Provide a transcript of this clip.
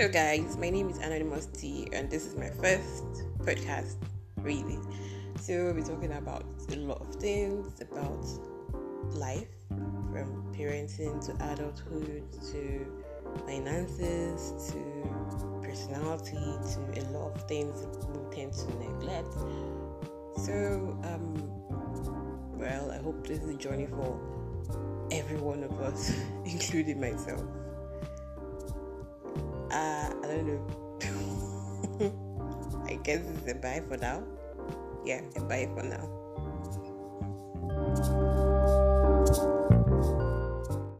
Hello, guys. My name is Anonymous T, and this is my first podcast, really. So, we'll be talking about a lot of things about life from parenting to adulthood to finances to personality to a lot of things we tend to neglect. So, um, well, I hope this is a journey for every one of us, including myself. Uh, I don't know. I guess it's a bye for now. Yeah, a bye for now.